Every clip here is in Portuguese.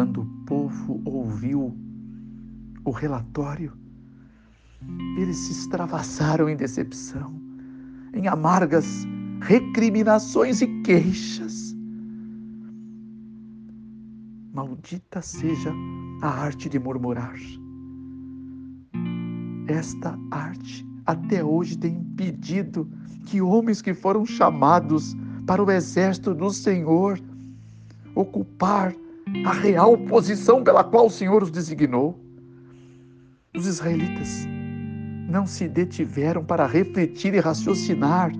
quando o povo ouviu o relatório, eles se extravasaram em decepção, em amargas recriminações e queixas. Maldita seja a arte de murmurar. Esta arte até hoje tem impedido que homens que foram chamados para o exército do Senhor ocupar a real posição pela qual o Senhor os designou. Os israelitas não se detiveram para refletir e raciocinar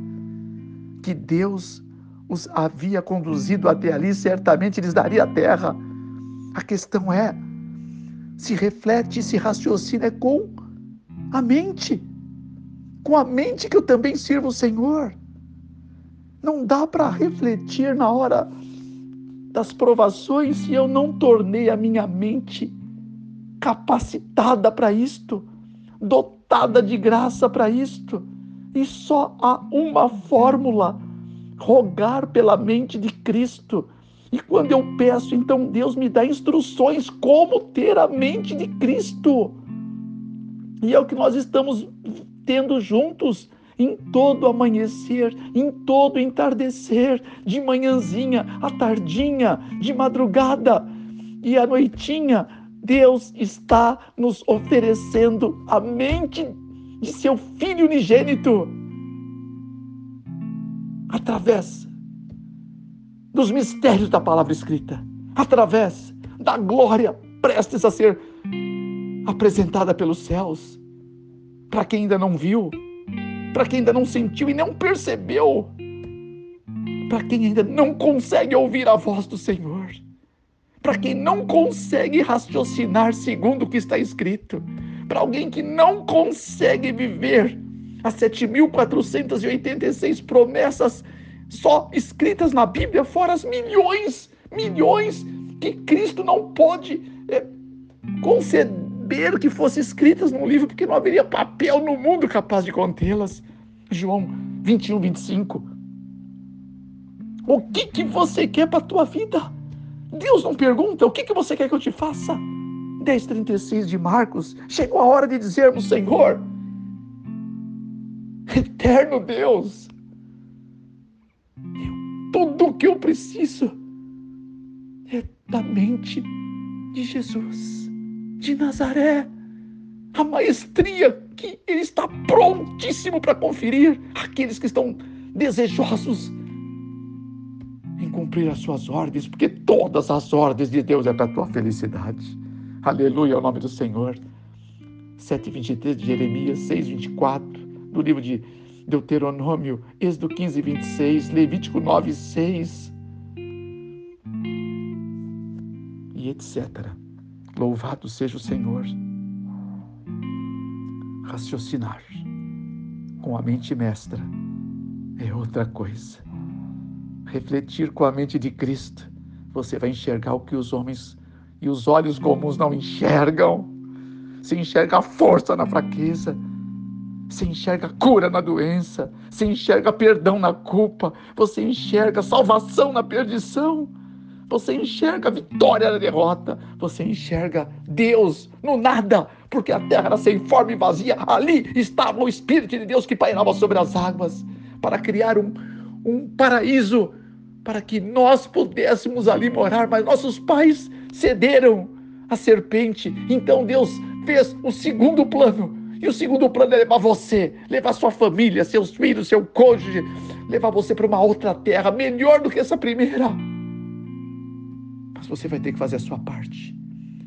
que Deus os havia conduzido até ali, certamente lhes daria a terra. A questão é se reflete, se raciocina com a mente. Com a mente que eu também sirvo o Senhor. Não dá para refletir na hora das provações se eu não tornei a minha mente capacitada para isto, dotada de graça para isto. E só há uma fórmula: rogar pela mente de Cristo. E quando eu peço, então Deus me dá instruções como ter a mente de Cristo. E é o que nós estamos tendo juntos em todo amanhecer, em todo entardecer, de manhãzinha, à tardinha, de madrugada e à noitinha, Deus está nos oferecendo a mente de seu Filho unigênito através dos mistérios da palavra escrita, através da glória prestes a ser apresentada pelos céus. Para quem ainda não viu, para quem ainda não sentiu e não percebeu, para quem ainda não consegue ouvir a voz do Senhor, para quem não consegue raciocinar segundo o que está escrito, para alguém que não consegue viver as 7.486 promessas só escritas na Bíblia, fora as milhões, milhões que Cristo não pode é, conceder que fossem escritas num livro, porque não haveria papel no mundo capaz de contê-las. João 21, 25. O que, que você quer para a tua vida? Deus não pergunta o que, que você quer que eu te faça. 10,36 de Marcos. Chegou a hora de dizermos, Senhor, eterno Deus, tudo o que eu preciso é da mente de Jesus de Nazaré. A maestria que ele está prontíssimo para conferir àqueles que estão desejosos em cumprir as suas ordens, porque todas as ordens de Deus é para a tua felicidade. Aleluia ao nome do Senhor. 7:23 de Jeremias, 6:24 do livro de Deuteronômio, Êxodo 15, 26, Levítico 9, 6 e etc. Louvado seja o Senhor. Raciocinar com a mente mestra é outra coisa. Refletir com a mente de Cristo, você vai enxergar o que os homens e os olhos comuns não enxergam. Se enxerga a força na fraqueza, você enxerga cura na doença, você enxerga perdão na culpa, você enxerga salvação na perdição. Você enxerga a vitória na derrota. Você enxerga Deus no nada, porque a terra era sem forma e vazia. Ali estava o Espírito de Deus que pairava sobre as águas para criar um, um paraíso para que nós pudéssemos ali morar. Mas nossos pais cederam à serpente. Então Deus fez o segundo plano. E o segundo plano é levar você, levar sua família, seus filhos, seu cônjuge, levar você para uma outra terra melhor do que essa primeira mas você vai ter que fazer a sua parte.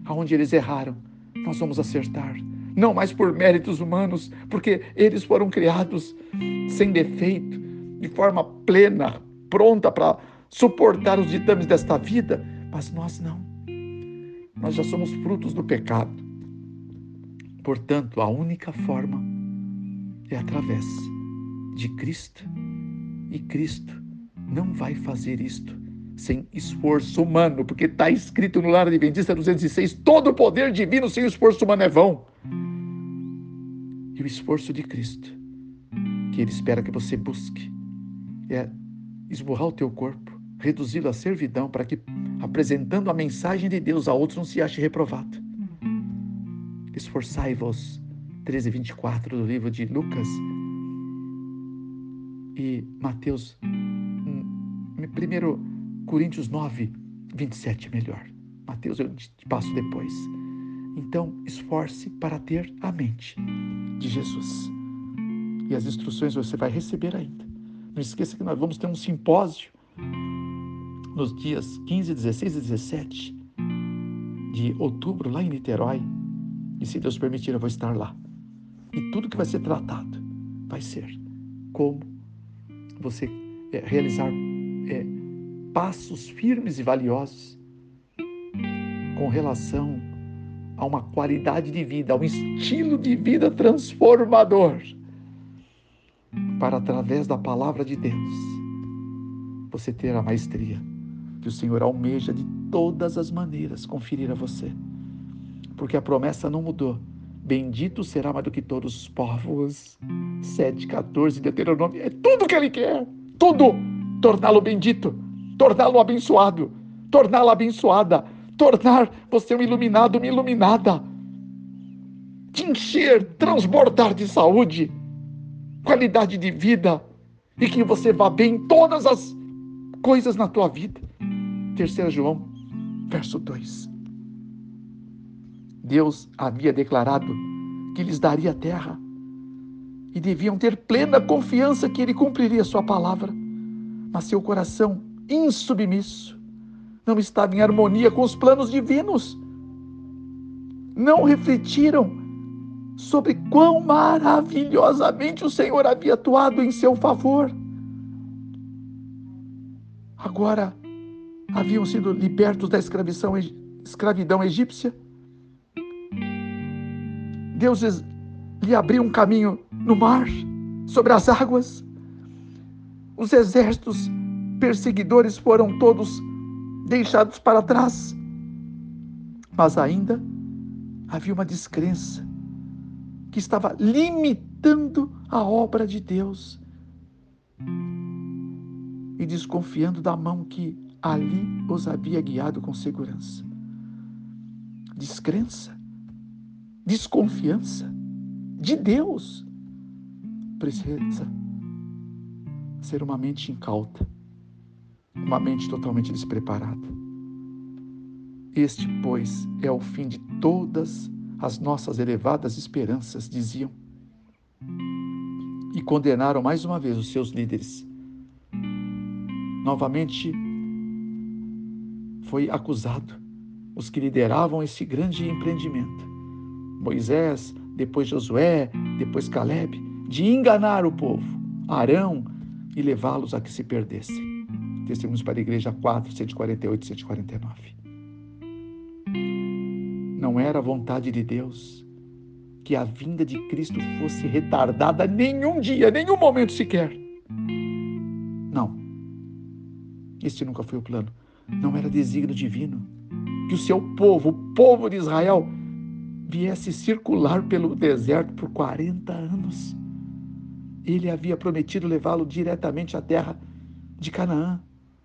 Aonde eles erraram, nós vamos acertar. Não mais por méritos humanos, porque eles foram criados sem defeito, de forma plena, pronta para suportar os ditames desta vida, mas nós não. Nós já somos frutos do pecado. Portanto, a única forma é através de Cristo. E Cristo não vai fazer isto sem esforço humano, porque está escrito no Lar Adventista 206: todo o poder divino sem esforço humano é vão. E o esforço de Cristo, que Ele espera que você busque, é esmurrar o teu corpo, reduzi-lo à servidão para que, apresentando a mensagem de Deus a outros, não se ache reprovado. Esforçai-vos, 13, 24 do livro de Lucas e Mateus, 1 hum, Coríntios 9, 27 melhor. Mateus eu te passo depois. Então, esforce para ter a mente de Jesus. E as instruções você vai receber ainda. Não esqueça que nós vamos ter um simpósio nos dias 15, 16 e 17 de outubro, lá em Niterói. E se Deus permitir, eu vou estar lá. E tudo que vai ser tratado vai ser como você é, realizar é, passos firmes e valiosos com relação a uma qualidade de vida, a um estilo de vida transformador, para através da palavra de Deus você ter a maestria que o Senhor almeja de todas as maneiras conferir a você. Porque a promessa não mudou. Bendito será mais do que todos os povos. 7,14 Deuteronômio. É tudo que ele quer. Tudo. Torná-lo bendito. Torná-lo abençoado. Torná-la abençoada. Tornar você um iluminado, uma iluminada. Te encher, transbordar de saúde, qualidade de vida. E que você vá bem em todas as coisas na tua vida. 3 João, verso 2. Deus havia declarado que lhes daria a terra e deviam ter plena confiança que ele cumpriria sua palavra. Mas seu coração insubmisso não estava em harmonia com os planos divinos. Não refletiram sobre quão maravilhosamente o Senhor havia atuado em seu favor. Agora, haviam sido libertos da escravidão, escravidão egípcia. Deus lhe abriu um caminho no mar, sobre as águas. Os exércitos perseguidores foram todos deixados para trás. Mas ainda havia uma descrença que estava limitando a obra de Deus e desconfiando da mão que ali os havia guiado com segurança. Descrença, desconfiança de Deus precisa ser uma mente incauta, uma mente totalmente despreparada. Este, pois, é o fim de todas as nossas elevadas esperanças, diziam. E condenaram mais uma vez os seus líderes. Novamente foi acusado os que lideravam esse grande empreendimento. Moisés, depois Josué, depois Caleb, de enganar o povo, Arão, e levá-los a que se perdessem. Testemunhos para a Igreja 4, 148 e 149. Não era a vontade de Deus que a vinda de Cristo fosse retardada nenhum dia, nenhum momento sequer. Não. Este nunca foi o plano não era desígnio divino que o seu povo, o povo de Israel, viesse circular pelo deserto por 40 anos. Ele havia prometido levá-lo diretamente à terra de Canaã,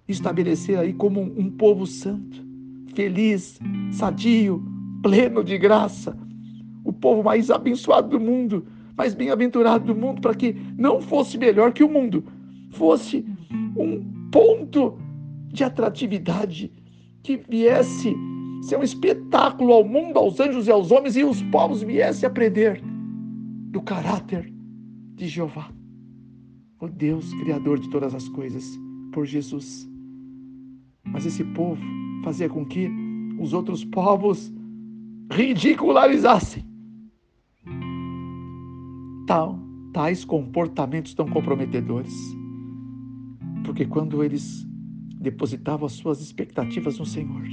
estabelecer aí como um povo santo, feliz, sadio, pleno de graça, o povo mais abençoado do mundo, mais bem-aventurado do mundo, para que não fosse melhor que o mundo, fosse um ponto de atratividade que viesse ser um espetáculo ao mundo, aos anjos e aos homens, e os povos viessem aprender do caráter de Jeová, o Deus Criador de todas as coisas, por Jesus. Mas esse povo fazia com que os outros povos ridicularizassem tal, tais comportamentos tão comprometedores. Porque quando eles depositavam as suas expectativas no Senhor,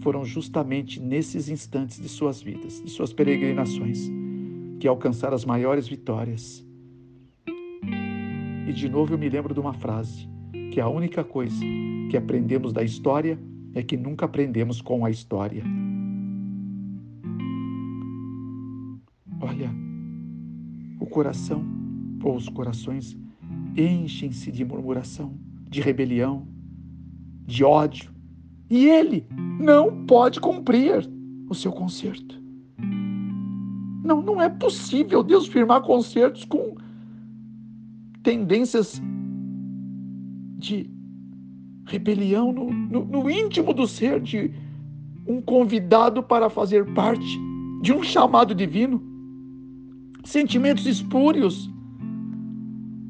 foram justamente nesses instantes de suas vidas, de suas peregrinações, que alcançaram as maiores vitórias. E de novo eu me lembro de uma frase, que a única coisa que aprendemos da história é que nunca aprendemos com a história. Olha, o coração ou os corações enchem-se de murmuração, de rebelião, de ódio. E ele não pode cumprir o seu conserto. Não, não é possível Deus firmar concertos com tendências de rebelião no, no, no íntimo do ser, de um convidado para fazer parte de um chamado divino. Sentimentos espúrios.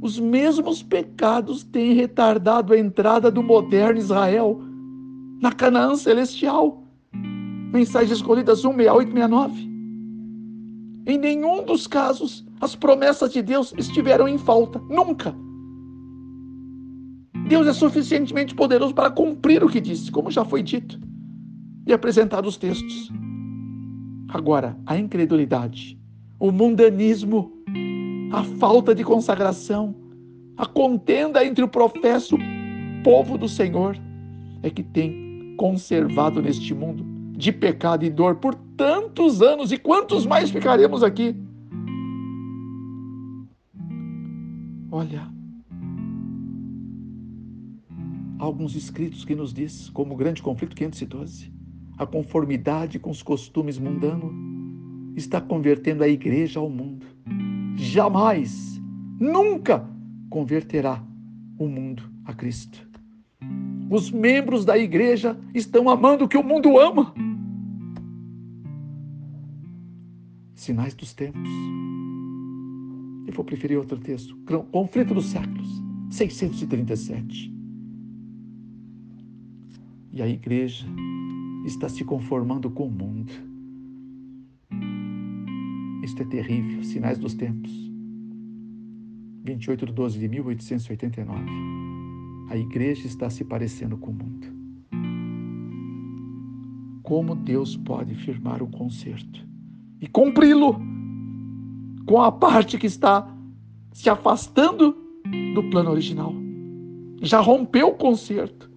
Os mesmos pecados têm retardado a entrada do moderno Israel na Canaã celestial. Mensagem escolhidas 168 69. Em nenhum dos casos as promessas de Deus estiveram em falta, nunca. Deus é suficientemente poderoso para cumprir o que disse, como já foi dito e apresentado os textos. Agora, a incredulidade, o mundanismo, a falta de consagração, a contenda entre o professo povo do Senhor é que tem conservado neste mundo de pecado e dor por tantos anos e quantos mais ficaremos aqui? Olha, alguns escritos que nos diz, como o grande conflito 512, a conformidade com os costumes mundanos está convertendo a igreja ao mundo. Jamais, nunca converterá o mundo a Cristo. Os membros da igreja estão amando o que o mundo ama. Sinais dos tempos. Eu vou preferir outro texto. Conflito dos séculos, 637. E a igreja está se conformando com o mundo. Isto é terrível. Sinais dos tempos. 28 de 12 de 1889. A igreja está se parecendo com o mundo. Como Deus pode firmar o concerto e cumpri-lo com a parte que está se afastando do plano original? Já rompeu o concerto.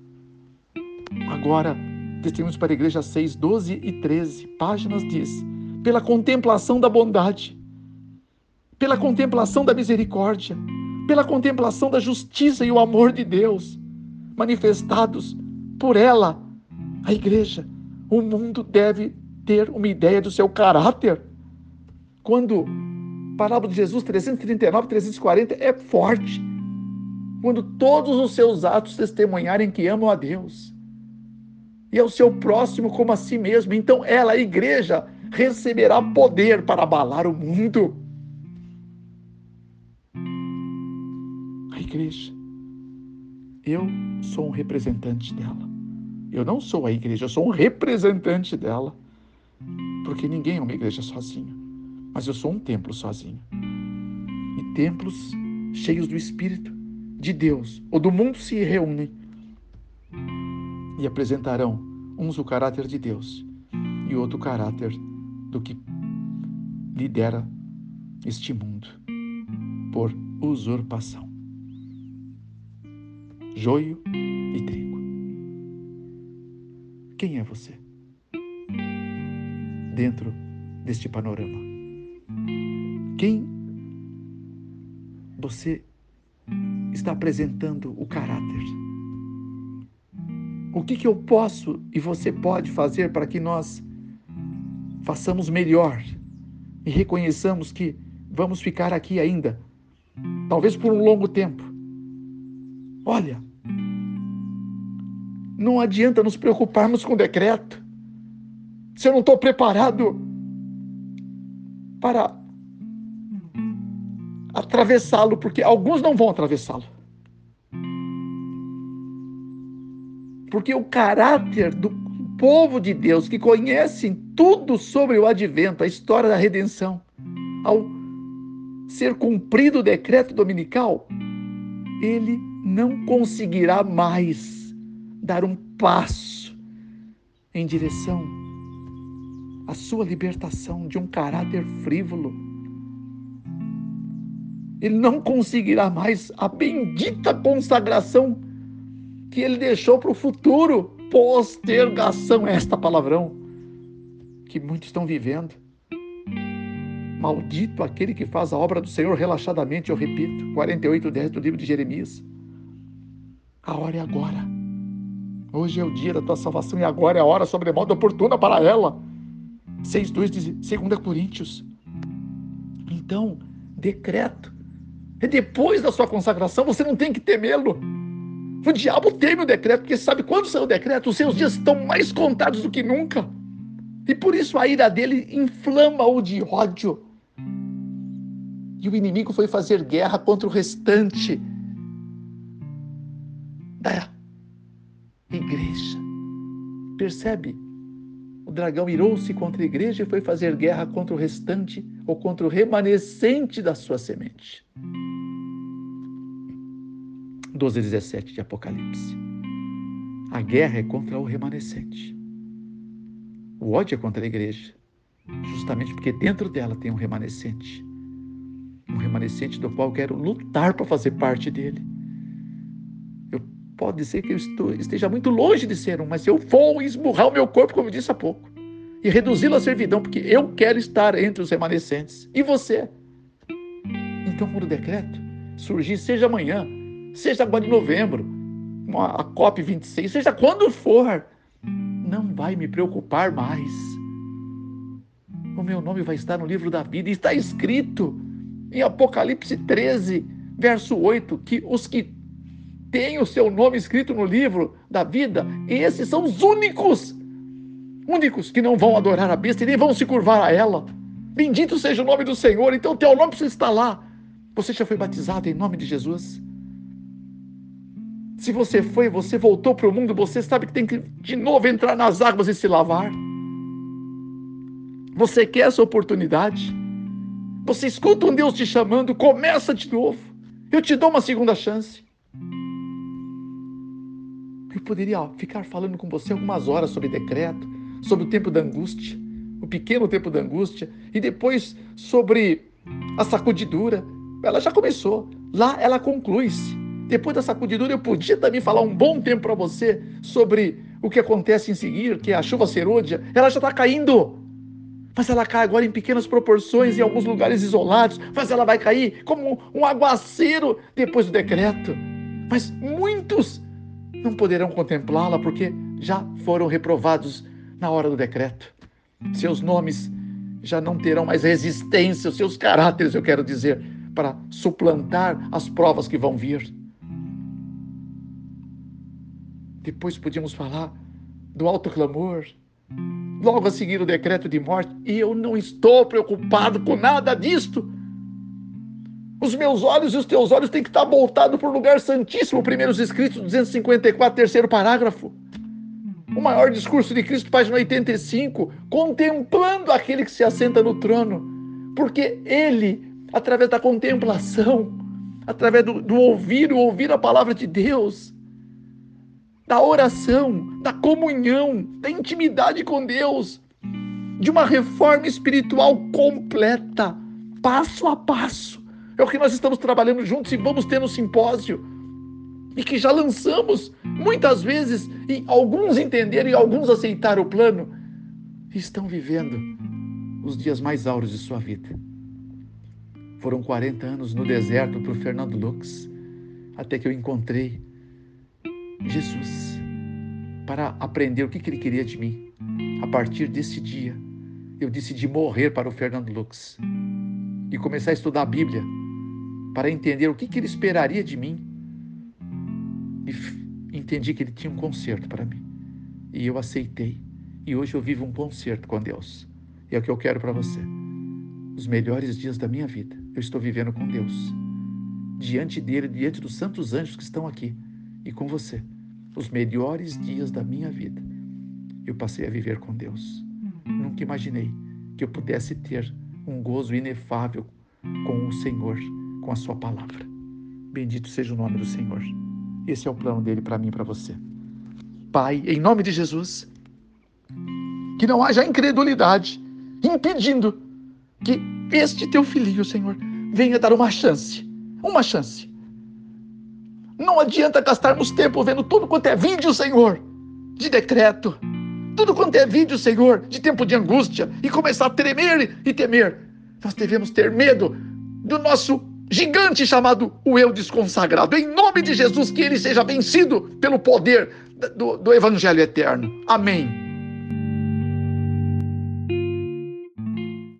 Agora, Testemunhos para a Igreja 6, 12 e 13 páginas diz: pela contemplação da bondade, pela contemplação da misericórdia, pela contemplação da justiça e o amor de Deus manifestados por ela, a igreja, o mundo deve ter uma ideia do seu caráter. Quando a parábola de Jesus 339, 340 é forte. Quando todos os seus atos testemunharem que amam a Deus e ao seu próximo como a si mesmo. Então ela, a igreja, receberá poder para abalar o mundo. A igreja. Eu sou um representante dela. Eu não sou a igreja, eu sou um representante dela. Porque ninguém é uma igreja sozinho. Mas eu sou um templo sozinho. E templos cheios do Espírito de Deus ou do mundo se reúnem e apresentarão uns o caráter de Deus e outro o caráter do que lidera este mundo por usurpação. Joio e trigo. Quem é você? Dentro deste panorama. Quem você está apresentando o caráter? O que, que eu posso e você pode fazer para que nós façamos melhor e reconheçamos que vamos ficar aqui ainda, talvez por um longo tempo? Olha, não adianta nos preocuparmos com o decreto. Se eu não estou preparado para atravessá-lo, porque alguns não vão atravessá-lo. Porque o caráter do povo de Deus, que conhecem tudo sobre o advento, a história da redenção, ao ser cumprido o decreto dominical, ele não conseguirá mais dar um passo em direção à sua libertação de um caráter frívolo. Ele não conseguirá mais a bendita consagração que ele deixou para o futuro. Postergação, é esta palavrão que muitos estão vivendo. Maldito aquele que faz a obra do Senhor relaxadamente, eu repito, 48, 10 do livro de Jeremias. A hora é agora. Hoje é o dia da tua salvação e agora é a hora sobremodo oportuna para ela. 6,2 diz 2 Coríntios. Então, decreto. É depois da sua consagração, você não tem que temê-lo. O diabo teme o decreto, porque sabe quando saiu o decreto, os seus dias estão mais contados do que nunca. E por isso a ira dele inflama-o de ódio. E o inimigo foi fazer guerra contra o restante da igreja. Percebe? O dragão irou-se contra a igreja e foi fazer guerra contra o restante ou contra o remanescente da sua semente. 12 17 de Apocalipse. A guerra é contra o remanescente. O ódio é contra a igreja, justamente porque dentro dela tem um remanescente. Um remanescente do qual eu quero lutar para fazer parte dele. Eu pode ser que eu estou, esteja muito longe de ser um, mas eu vou esmurrar o meu corpo, como eu disse há pouco, e reduzi-lo à servidão, porque eu quero estar entre os remanescentes. E você? Então, o decreto surgir, seja amanhã, seja agora em novembro, a COP26, seja quando for, não vai me preocupar mais. O meu nome vai estar no livro da vida e está escrito em Apocalipse 13, verso 8, que os que têm o seu nome escrito no livro da vida, esses são os únicos, únicos que não vão adorar a besta e nem vão se curvar a ela. Bendito seja o nome do Senhor, então teu nome precisa estar lá. Você já foi batizado em nome de Jesus? Se você foi, você voltou para o mundo, você sabe que tem que de novo entrar nas águas e se lavar. Você quer essa oportunidade? Você escuta um Deus te chamando, começa de novo. Eu te dou uma segunda chance. Eu poderia ficar falando com você algumas horas sobre decreto, sobre o tempo da angústia, o pequeno tempo da angústia, e depois sobre a sacudidura. Ela já começou. Lá ela conclui-se. Depois da sacudidura, eu podia também falar um bom tempo para você sobre o que acontece em seguir, que é a chuva serôdia. Ela já está caindo. Mas ela cai agora em pequenas proporções, em alguns lugares isolados. Mas ela vai cair como um aguaceiro depois do decreto. Mas muitos não poderão contemplá-la porque já foram reprovados na hora do decreto. Seus nomes já não terão mais resistência, os seus caráteres, eu quero dizer, para suplantar as provas que vão vir. Depois podíamos falar do alto clamor. Logo a seguir o decreto de morte. E eu não estou preocupado com nada disto. Os meus olhos e os teus olhos têm que estar voltados para o lugar santíssimo. Primeiros escritos, 254, terceiro parágrafo. O maior discurso de Cristo, página 85, contemplando aquele que se assenta no trono. Porque ele, através da contemplação, através do, do ouvir, ouvir a palavra de Deus, da oração, da comunhão, da intimidade com Deus, de uma reforma espiritual completa, passo a passo. É o que nós estamos trabalhando juntos e vamos ter no simpósio. E que já lançamos muitas vezes, e alguns entenderam e alguns aceitaram o plano, e estão vivendo os dias mais áureos de sua vida. Foram 40 anos no deserto para o Fernando Lux, até que eu encontrei Jesus para aprender o que, ele queria de mim. A partir desse dia, eu decidi morrer para o Fernando Lux e começar a estudar a Bíblia para entender o que, que ele esperaria de mim. E entendi que ele tinha um conserto para mim. E eu aceitei. E hoje eu vivo um conserto com Deus. E é o que eu quero para você. Os melhores dias da minha vida eu estou vivendo com Deus. Diante dele, diante dos santos anjos que estão aqui e com você. Os melhores dias da minha vida eu passei a viver com Deus. Nunca imaginei que eu pudesse ter um gozo inefável com o Senhor, com a Sua palavra. Bendito seja o nome do Senhor. Esse é o plano dele para mim e para você. Pai, em nome de Jesus, que não haja incredulidade impedindo que este teu filhinho, Senhor, venha dar uma chance, uma chance não adianta gastarmos tempo vendo tudo quanto é vídeo, Senhor, de decreto. Tudo quanto é vídeo, Senhor, de tempo de angústia e começar a tremer e temer. Nós devemos ter medo do nosso gigante chamado o eu desconsagrado. Em nome de Jesus, que ele seja vencido pelo poder do, do Evangelho eterno. Amém.